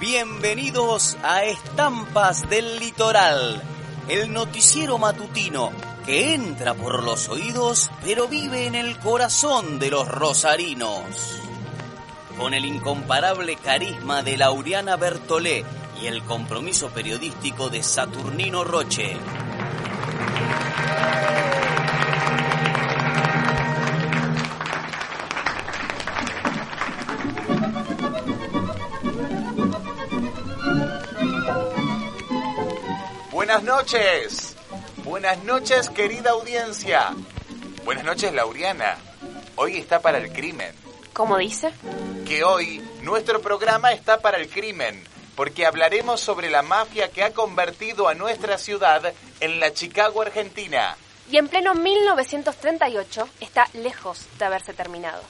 Bienvenidos a Estampas del Litoral, el noticiero matutino que entra por los oídos pero vive en el corazón de los rosarinos. Con el incomparable carisma de Lauriana Bertolé y el compromiso periodístico de Saturnino Roche. Buenas noches. Buenas noches, querida audiencia. Buenas noches, Lauriana. Hoy está para el crimen. ¿Cómo dice? Que hoy nuestro programa está para el crimen, porque hablaremos sobre la mafia que ha convertido a nuestra ciudad en la Chicago Argentina. Y en pleno 1938 está lejos de haberse terminado.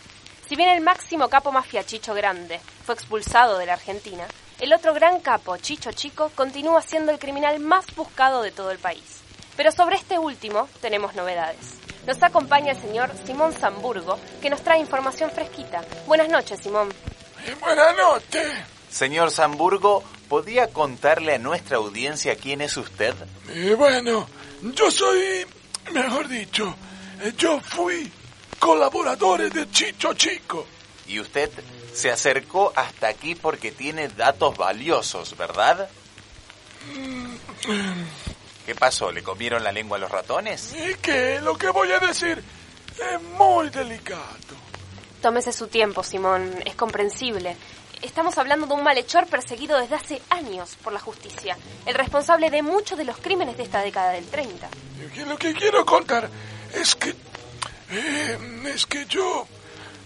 Si bien el máximo capo mafia Chicho Grande fue expulsado de la Argentina, el otro gran capo, Chicho Chico, continúa siendo el criminal más buscado de todo el país. Pero sobre este último tenemos novedades. Nos acompaña el señor Simón Zamburgo, que nos trae información fresquita. Buenas noches, Simón. Buenas noches. Señor Zamburgo, ¿podría contarle a nuestra audiencia quién es usted? Eh, bueno, yo soy, mejor dicho, eh, yo fui colaborador de Chicho Chico. Y usted se acercó hasta aquí porque tiene datos valiosos, ¿verdad? ¿Qué pasó? ¿Le comieron la lengua a los ratones? Y que lo que voy a decir es muy delicado. Tómese su tiempo, Simón. Es comprensible. Estamos hablando de un malhechor perseguido desde hace años por la justicia, el responsable de muchos de los crímenes de esta década del 30. Y que lo que quiero contar es que... eh, es que yo,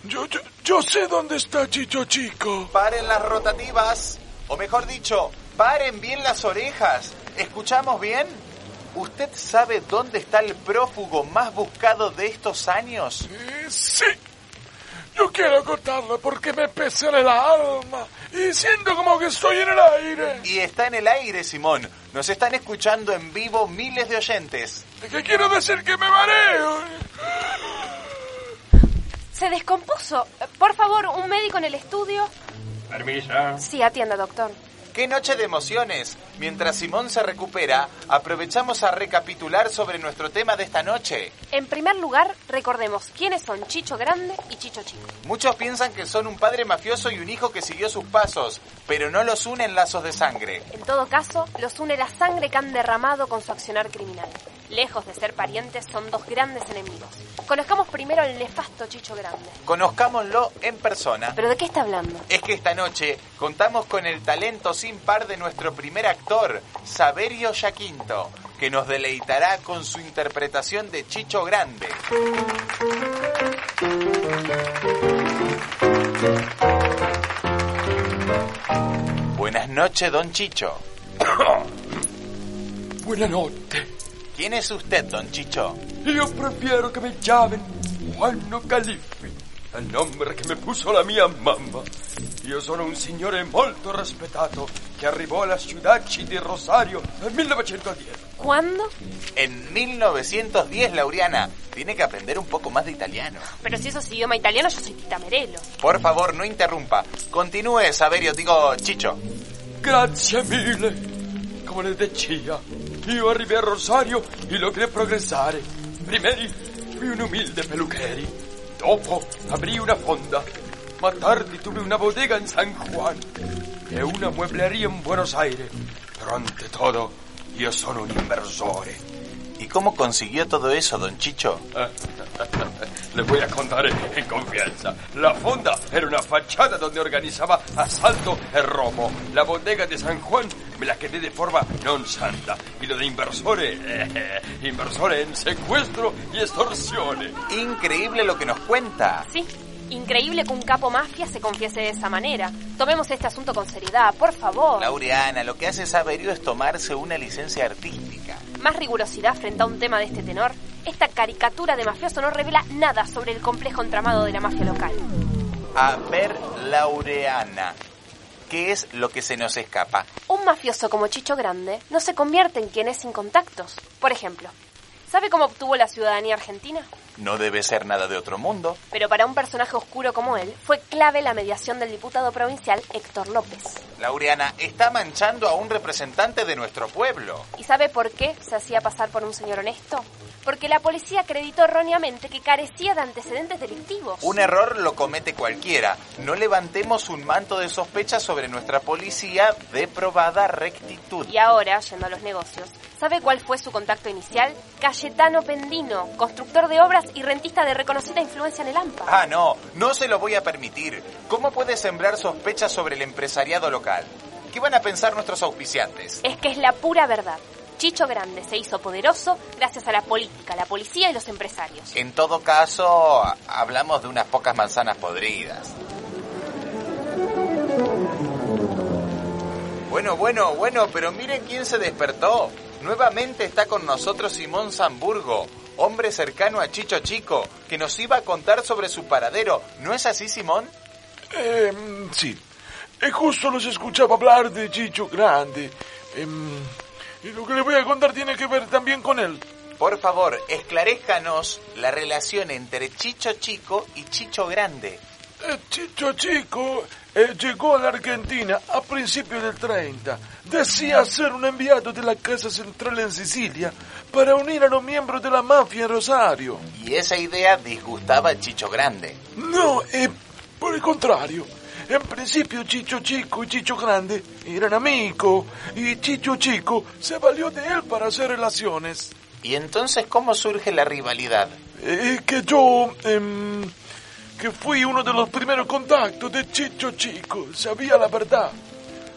yo, yo... Yo sé dónde está Chicho Chico. Paren las rotativas, o mejor dicho, paren bien las orejas. ¿Escuchamos bien? ¿Usted sabe dónde está el prófugo más buscado de estos años? Eh, sí. Yo quiero contarlo porque me pesa en el alma y siento como que estoy en el aire. Y está en el aire, Simón. Nos están escuchando en vivo miles de oyentes. Es que quiero decir que me mareo. Se descompuso. Por favor, un médico en el estudio. Permiso. Sí, atienda, doctor. ¡Qué noche de emociones! Mientras Simón se recupera, aprovechamos a recapitular sobre nuestro tema de esta noche. En primer lugar, recordemos quiénes son Chicho Grande y Chicho Chico. Muchos piensan que son un padre mafioso y un hijo que siguió sus pasos, pero no los unen lazos de sangre. En todo caso, los une la sangre que han derramado con su accionar criminal. Lejos de ser parientes, son dos grandes enemigos. Conozcamos primero al nefasto Chicho Grande. Conozcámoslo en persona. ¿Pero de qué está hablando? Es que esta noche contamos con el talento sin par de nuestro primer actor, Saverio Yaquinto, que nos deleitará con su interpretación de Chicho Grande. Buenas noches, don Chicho. Buenas noches. ¿Quién es usted, don Chicho? Io prefiero che mi llamen Juanno Califfi, il nome che mi puso la mia mamma. Io sono un signore molto rispettato che arrivò alla ciudadci di Rosario nel 1910. ¿Cuándo? En 1910, Lauriana. Tiene que aprender un poco más de italiano. Pero si eso es idioma italiano, yo soy Tita Merelo. Por favor, no interrumpa. Continúe, Saverio, digo Chicho. Grazie mille. Come le decía, io arrivé a Rosario e logré progressare. Primeri fui un umilde peluqueri. Dopo aprì una fonda. Ma tardi tuve una bodega en San Juan e una mueblería en Buenos Aires. Pero ante todo, io sono un inversore. ¿Y cómo consiguió todo eso, don Chicho? Le voy a contar en confianza. La fonda era una fachada donde organizaba asalto e robo. La bodega de San Juan me la quedé de forma non santa. Y lo de inversore, eh, inversore en secuestro y extorsione. Increíble lo que nos cuenta. Sí, increíble que un capo mafia se confiese de esa manera. Tomemos este asunto con seriedad, por favor. Laureana, lo que hace Saverio es tomarse una licencia artística. Más rigurosidad frente a un tema de este tenor. Esta caricatura de mafioso no revela nada sobre el complejo entramado de la mafia local. A ver, Laureana, ¿qué es lo que se nos escapa? Un mafioso como Chicho Grande no se convierte en quien es sin contactos. Por ejemplo, ¿Sabe cómo obtuvo la ciudadanía argentina? No debe ser nada de otro mundo. Pero para un personaje oscuro como él, fue clave la mediación del diputado provincial Héctor López. Laureana, está manchando a un representante de nuestro pueblo. ¿Y sabe por qué se hacía pasar por un señor honesto? Porque la policía acreditó erróneamente que carecía de antecedentes delictivos. Un error lo comete cualquiera. No levantemos un manto de sospecha sobre nuestra policía de probada rectitud. Y ahora, yendo a los negocios, ¿sabe cuál fue su contacto inicial? Cayetano Pendino, constructor de obras y rentista de reconocida influencia en el AMPA. Ah, no, no se lo voy a permitir. ¿Cómo puede sembrar sospechas sobre el empresariado local? ¿Qué van a pensar nuestros auspiciantes? Es que es la pura verdad. Chicho Grande se hizo poderoso gracias a la política, la policía y los empresarios. En todo caso, hablamos de unas pocas manzanas podridas. Bueno, bueno, bueno, pero miren quién se despertó. Nuevamente está con nosotros Simón Zamburgo, hombre cercano a Chicho Chico, que nos iba a contar sobre su paradero. ¿No es así, Simón? Eh, sí. Eh, justo los escuchaba hablar de Chicho Grande. Em, y lo que le voy a contar tiene que ver también con él. Por favor, esclarezcanos la relación entre Chicho Chico y Chicho Grande. Eh, Chicho Chico eh, llegó a la Argentina a principios del 30. Decía ser un enviado de la Casa Central en Sicilia para unir a los miembros de la mafia en Rosario. Y esa idea disgustaba a Chicho Grande. No, eh, por el contrario. En principio Chicho Chico y Chicho Grande eran amigos y Chicho Chico se valió de él para hacer relaciones. ¿Y entonces cómo surge la rivalidad? Eh, que yo, em, que fui uno de los primeros contactos de Chicho Chico, sabía la verdad.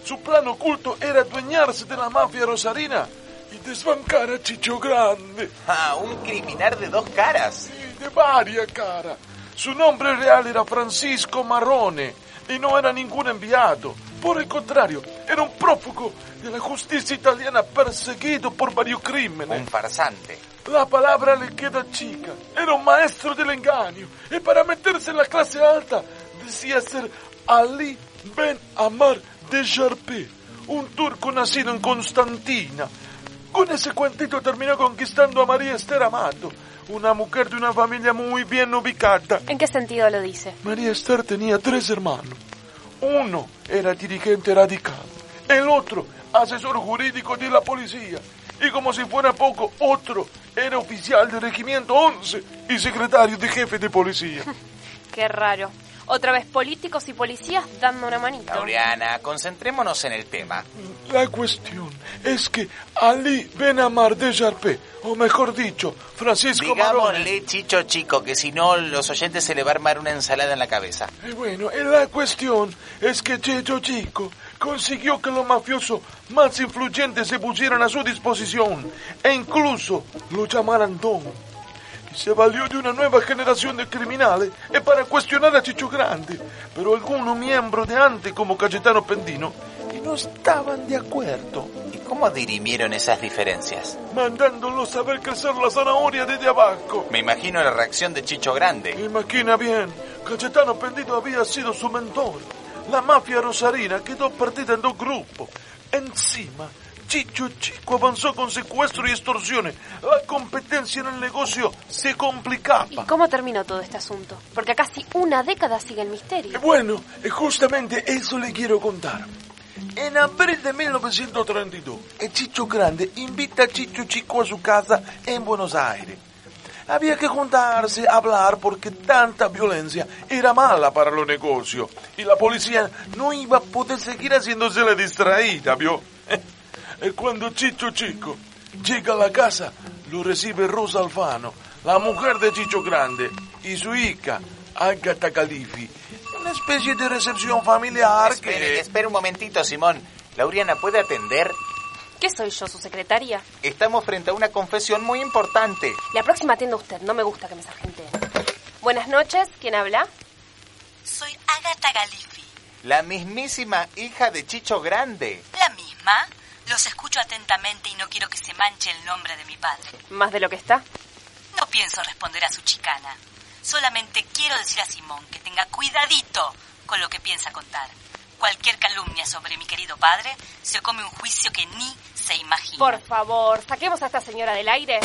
Su plan oculto era adueñarse de la mafia rosarina y desbancar a Chicho Grande. Ah, un criminal de dos caras. Sí, de varias caras. Su nombre real era Francisco Marrone y no era ningún enviado. Por el contrario, era un prófugo de la justicia italiana perseguido por varios crímenes. Un farsante. La palabra le queda chica. Era un maestro del engaño. Y para meterse en la clase alta, decía ser Ali Ben Amar de Jarpé, un turco nacido en Constantina. Con ese cuentito terminó conquistando a María Esther Amato, una mujer de una familia muy bien ubicada. ¿En qué sentido lo dice? María Esther tenía tres hermanos. Uno era dirigente radical, el otro asesor jurídico de la policía y como si fuera poco, otro era oficial del regimiento 11 y secretario de jefe de policía. Qué raro. Otra vez políticos y policías dando una manita. Laureana, concentrémonos en el tema. La cuestión es que Ali Benamar de Jarpé, o mejor dicho, Francisco Marone... Digámosle Chicho Chico, que si no los oyentes se le va a armar una ensalada en la cabeza. Eh, bueno, la cuestión es que Chicho Chico consiguió que los mafiosos más influyentes se pusieran a su disposición e incluso lo llamaran Don. Se valió de una nueva generación de criminales eh, para cuestionar a Chicho Grande, pero algunos miembros de antes como Cayetano Pendino y no estaban de acuerdo, ¿Y cómo dirimieron esas diferencias? mandándolos a ver crecer la zanahoria desde abajo. Me imagino la reacción de Chicho Grande. Imagina bien, Cayetano Pendito había sido su mentor. La mafia rosarina quedó partida en dos grupos. Encima, Chicho Chico avanzó con secuestro y extorsiones. La competencia en el negocio se ¿Y complicaba. cómo terminó todo este asunto? Porque a casi una década sigue el misterio. Eh, Bueno, eh, justamente eso le quiero contar. En abril de 1932, el Chicho Grande invita a Chicho Chico a su casa en Buenos Aires. Había que juntarse, hablar, porque tanta violencia era mala para los negocios. Y la policía no iba a poder seguir haciéndose la distraída, ¿vio? Y cuando Chicho Chico llega a la casa, lo recibe Rosa Alfano, la mujer de Chicho Grande, y su hija, Agatha Califi. Una especie de recepción familiar Espere, que... espere un momentito, Simón. Lauriana, ¿puede atender? ¿Qué soy yo, su secretaria? Estamos frente a una confesión muy importante. La próxima atienda usted, no me gusta que me sargenteen. Buenas noches, ¿quién habla? Soy Agatha Galifi. La mismísima hija de Chicho Grande. La misma. Los escucho atentamente y no quiero que se manche el nombre de mi padre. Más de lo que está. No pienso responder a su chicana. Solamente quiero decir a Simón que tenga cuidadito con lo que piensa contar. Cualquier calumnia sobre mi querido padre se come un juicio que ni se imagina. Por favor, saquemos a esta señora del aire.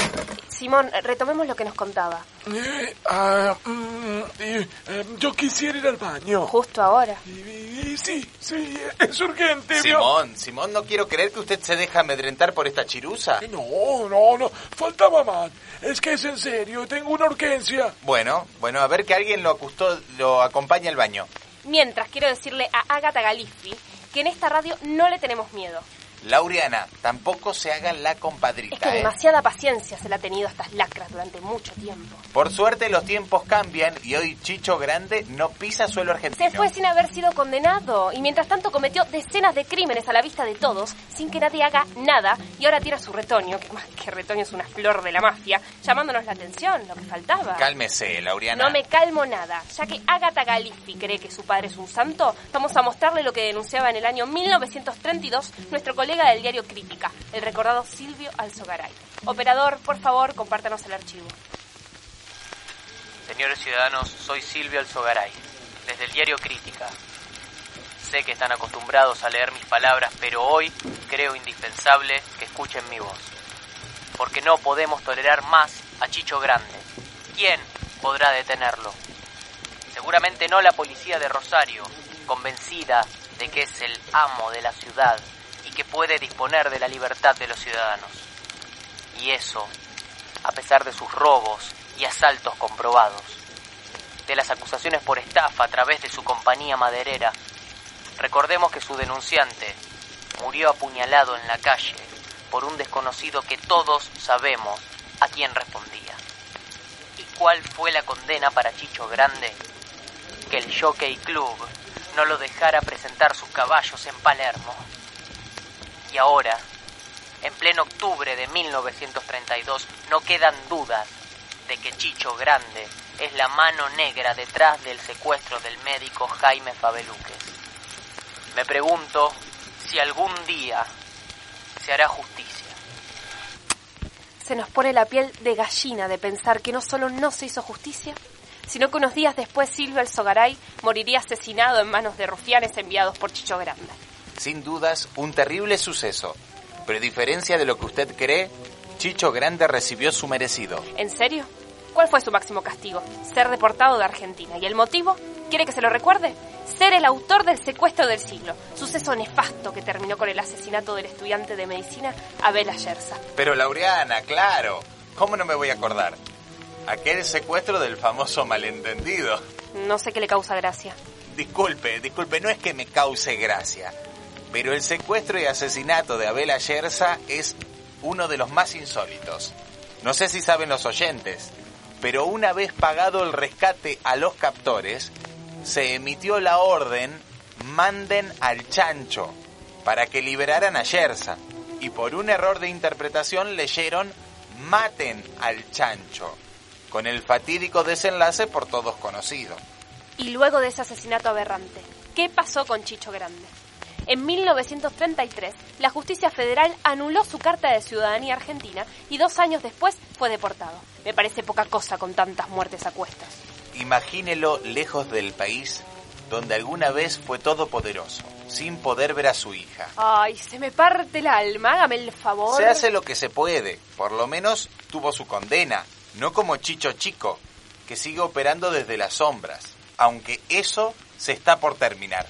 Simón, retomemos lo que nos contaba. Eh, ah, mm, eh, eh, yo quisiera ir al baño. Justo ahora. Sí, sí, es urgente. Simón, Simón, no quiero creer que usted se deja amedrentar por esta chirusa. No, no, no, faltaba más. Es que es en serio, tengo una urgencia. Bueno, bueno, a ver que alguien lo, acustó, lo acompañe al baño. Mientras quiero decirle a Agatha Galifi que en esta radio no le tenemos miedo. Lauriana, tampoco se haga la Es compadrita, que ¿eh? demasiada paciencia se le ha tenido a estas lacras durante mucho tiempo. Por suerte los tiempos cambian y hoy Chicho Grande no pisa suelo argentino. Se fue sin haber sido condenado y mientras tanto cometió decenas de crímenes a la vista de todos sin que nadie haga nada y ahora tira su retoño, que más que retoño es una flor de la mafia, llamándonos la atención, lo que faltaba. Cálmese, Lauriana. No me calmo nada, ya que Agatha Galifi cree que su padre es un santo, vamos a mostrarle lo que denunciaba en el año 1932 nuestro colega del diario Crítica, el recordado Silvio Alzogaray. Operador, por favor, compártanos el archivo. Señores ciudadanos, soy Silvio Alzogaray, desde el diario Crítica. Sé que están acostumbrados a leer mis palabras, pero hoy creo indispensable que escuchen mi voz. Porque no podemos tolerar más a Chicho Grande. ¿Quién podrá detenerlo? Seguramente no la policía de Rosario, convencida de que es el amo de la ciudad que puede disponer de la libertad de los ciudadanos. Y eso, a pesar de sus robos y asaltos comprobados, de las acusaciones por estafa a través de su compañía maderera. Recordemos que su denunciante murió apuñalado en la calle por un desconocido que todos sabemos a quién respondía. ¿Y cuál fue la condena para Chicho Grande? Que el Jockey Club no lo dejara presentar sus caballos en Palermo. Y ahora, en pleno octubre de 1932, no quedan dudas de que Chicho Grande es la mano negra detrás del secuestro del médico Jaime Fabeluques. Me pregunto si algún día se hará justicia. Se nos pone la piel de gallina de pensar que no solo no se hizo justicia, sino que unos días después Silvio Alzogaray moriría asesinado en manos de rufianes enviados por Chicho Grande. Sin dudas, un terrible suceso. Pero a diferencia de lo que usted cree, Chicho Grande recibió su merecido. ¿En serio? ¿Cuál fue su máximo castigo? Ser deportado de Argentina. ¿Y el motivo? ¿Quiere que se lo recuerde? Ser el autor del secuestro del siglo, suceso nefasto que terminó con el asesinato del estudiante de medicina Abel Ayerza. Pero Laureana, claro. ¿Cómo no me voy a acordar? Aquel secuestro del famoso malentendido. No sé qué le causa gracia. Disculpe, disculpe, no es que me cause gracia. Pero el secuestro y asesinato de Abel Ayerza es uno de los más insólitos. No sé si saben los oyentes, pero una vez pagado el rescate a los captores, se emitió la orden manden al chancho para que liberaran a Yersa. Y por un error de interpretación leyeron maten al chancho, con el fatídico desenlace por todos conocido. Y luego de ese asesinato aberrante, ¿qué pasó con Chicho Grande? En 1933, la justicia federal anuló su carta de ciudadanía argentina y dos años después fue deportado. Me parece poca cosa con tantas muertes a cuestas. Imagínelo lejos del país donde alguna vez fue todopoderoso, sin poder ver a su hija. Ay, se me parte el alma, hágame el favor. Se hace lo que se puede, por lo menos tuvo su condena, no como Chicho Chico, que sigue operando desde las sombras, aunque eso se está por terminar.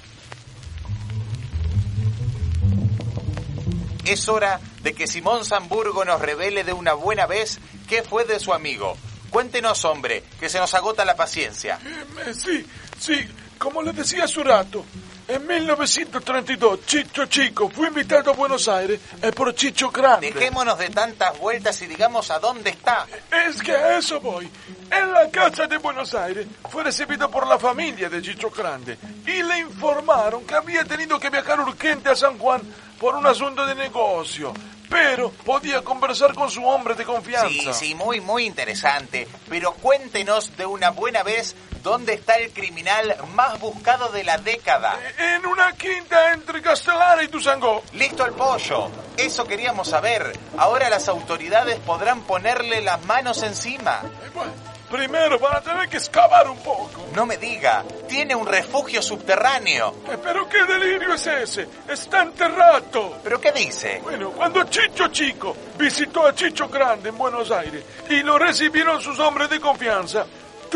Es hora de que Simón Zamburgo nos revele de una buena vez qué fue de su amigo. Cuéntenos, hombre, que se nos agota la paciencia. Eh, sí, sí, como le decía hace rato, en 1932 Chicho Chico fue invitado a Buenos Aires eh, por Chicho Grande. Dejémonos de tantas vueltas y digamos a dónde está. Es que a eso voy. En la casa de Buenos Aires fue recibido por la familia de Chicho Grande y le informaron que había tenido que viajar urgente a San Juan por un asunto de negocio, pero podía conversar con su hombre de confianza. Sí, sí, muy, muy interesante. Pero cuéntenos de una buena vez dónde está el criminal más buscado de la década. En una quinta entre Castellana y Tuzangó. Listo el pollo. Eso queríamos saber. Ahora las autoridades podrán ponerle las manos encima. Eh, Bueno, Primero van a tener que excavar un poco. No me diga, tiene un refugio subterráneo. Eh, pero qué delirio es ese. Está enterrado. ¿Pero qué dice? Bueno, cuando Chicho Chico visitó a Chicho Grande en Buenos Aires y lo recibieron sus hombres de confianza,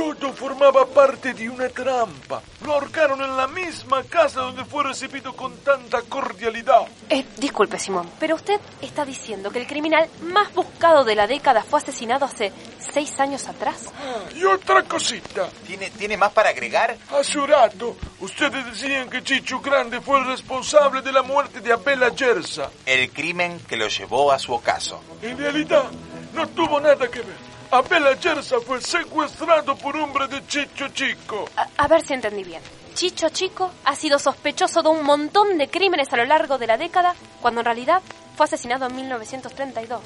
todo formaba parte de una trampa. Lo ahorcaron en la misma casa donde fue recibido con tanta cordialidad. Eh, disculpe, Simón, pero usted está diciendo que el criminal más buscado de la década fue asesinado hace seis años atrás. Ah, y otra cosita. ¿Tiene, ¿Tiene más para agregar? Hace un rato, ustedes decían que Chicho Grande fue el responsable de la muerte de Abela Yersa. El crimen que lo llevó a su ocaso. En realidad, no tuvo nada que ver. Abela Yersa fue secuestrado por hombre de Chicho Chico. A, a, ver si entendí bien. Chicho Chico ha sido sospechoso de un montón de crímenes a lo largo de la década, cuando en realidad fue asesinado en 1932.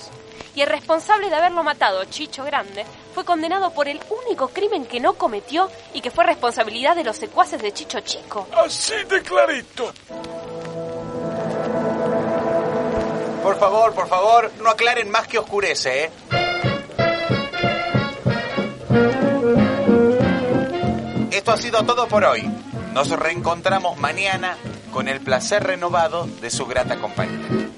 Y el responsable de haberlo matado, Chicho Grande, fue condenado por el único crimen que no cometió y que fue responsabilidad de los secuaces de Chicho Chico. Así de clarito. Por favor, por favor, no aclaren más que oscurece, ¿eh? Esto ha sido todo por hoy. Nos reencontramos mañana con el placer renovado de su grata compañía.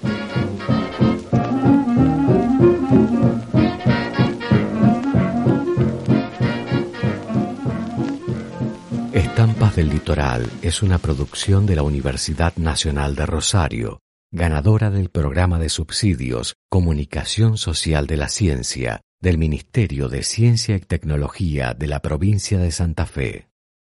Estampas del Litoral es una producción de la Universidad Nacional de Rosario, ganadora del programa de subsidios Comunicación Social de la Ciencia del Ministerio de Ciencia y Tecnología de la provincia de Santa Fe.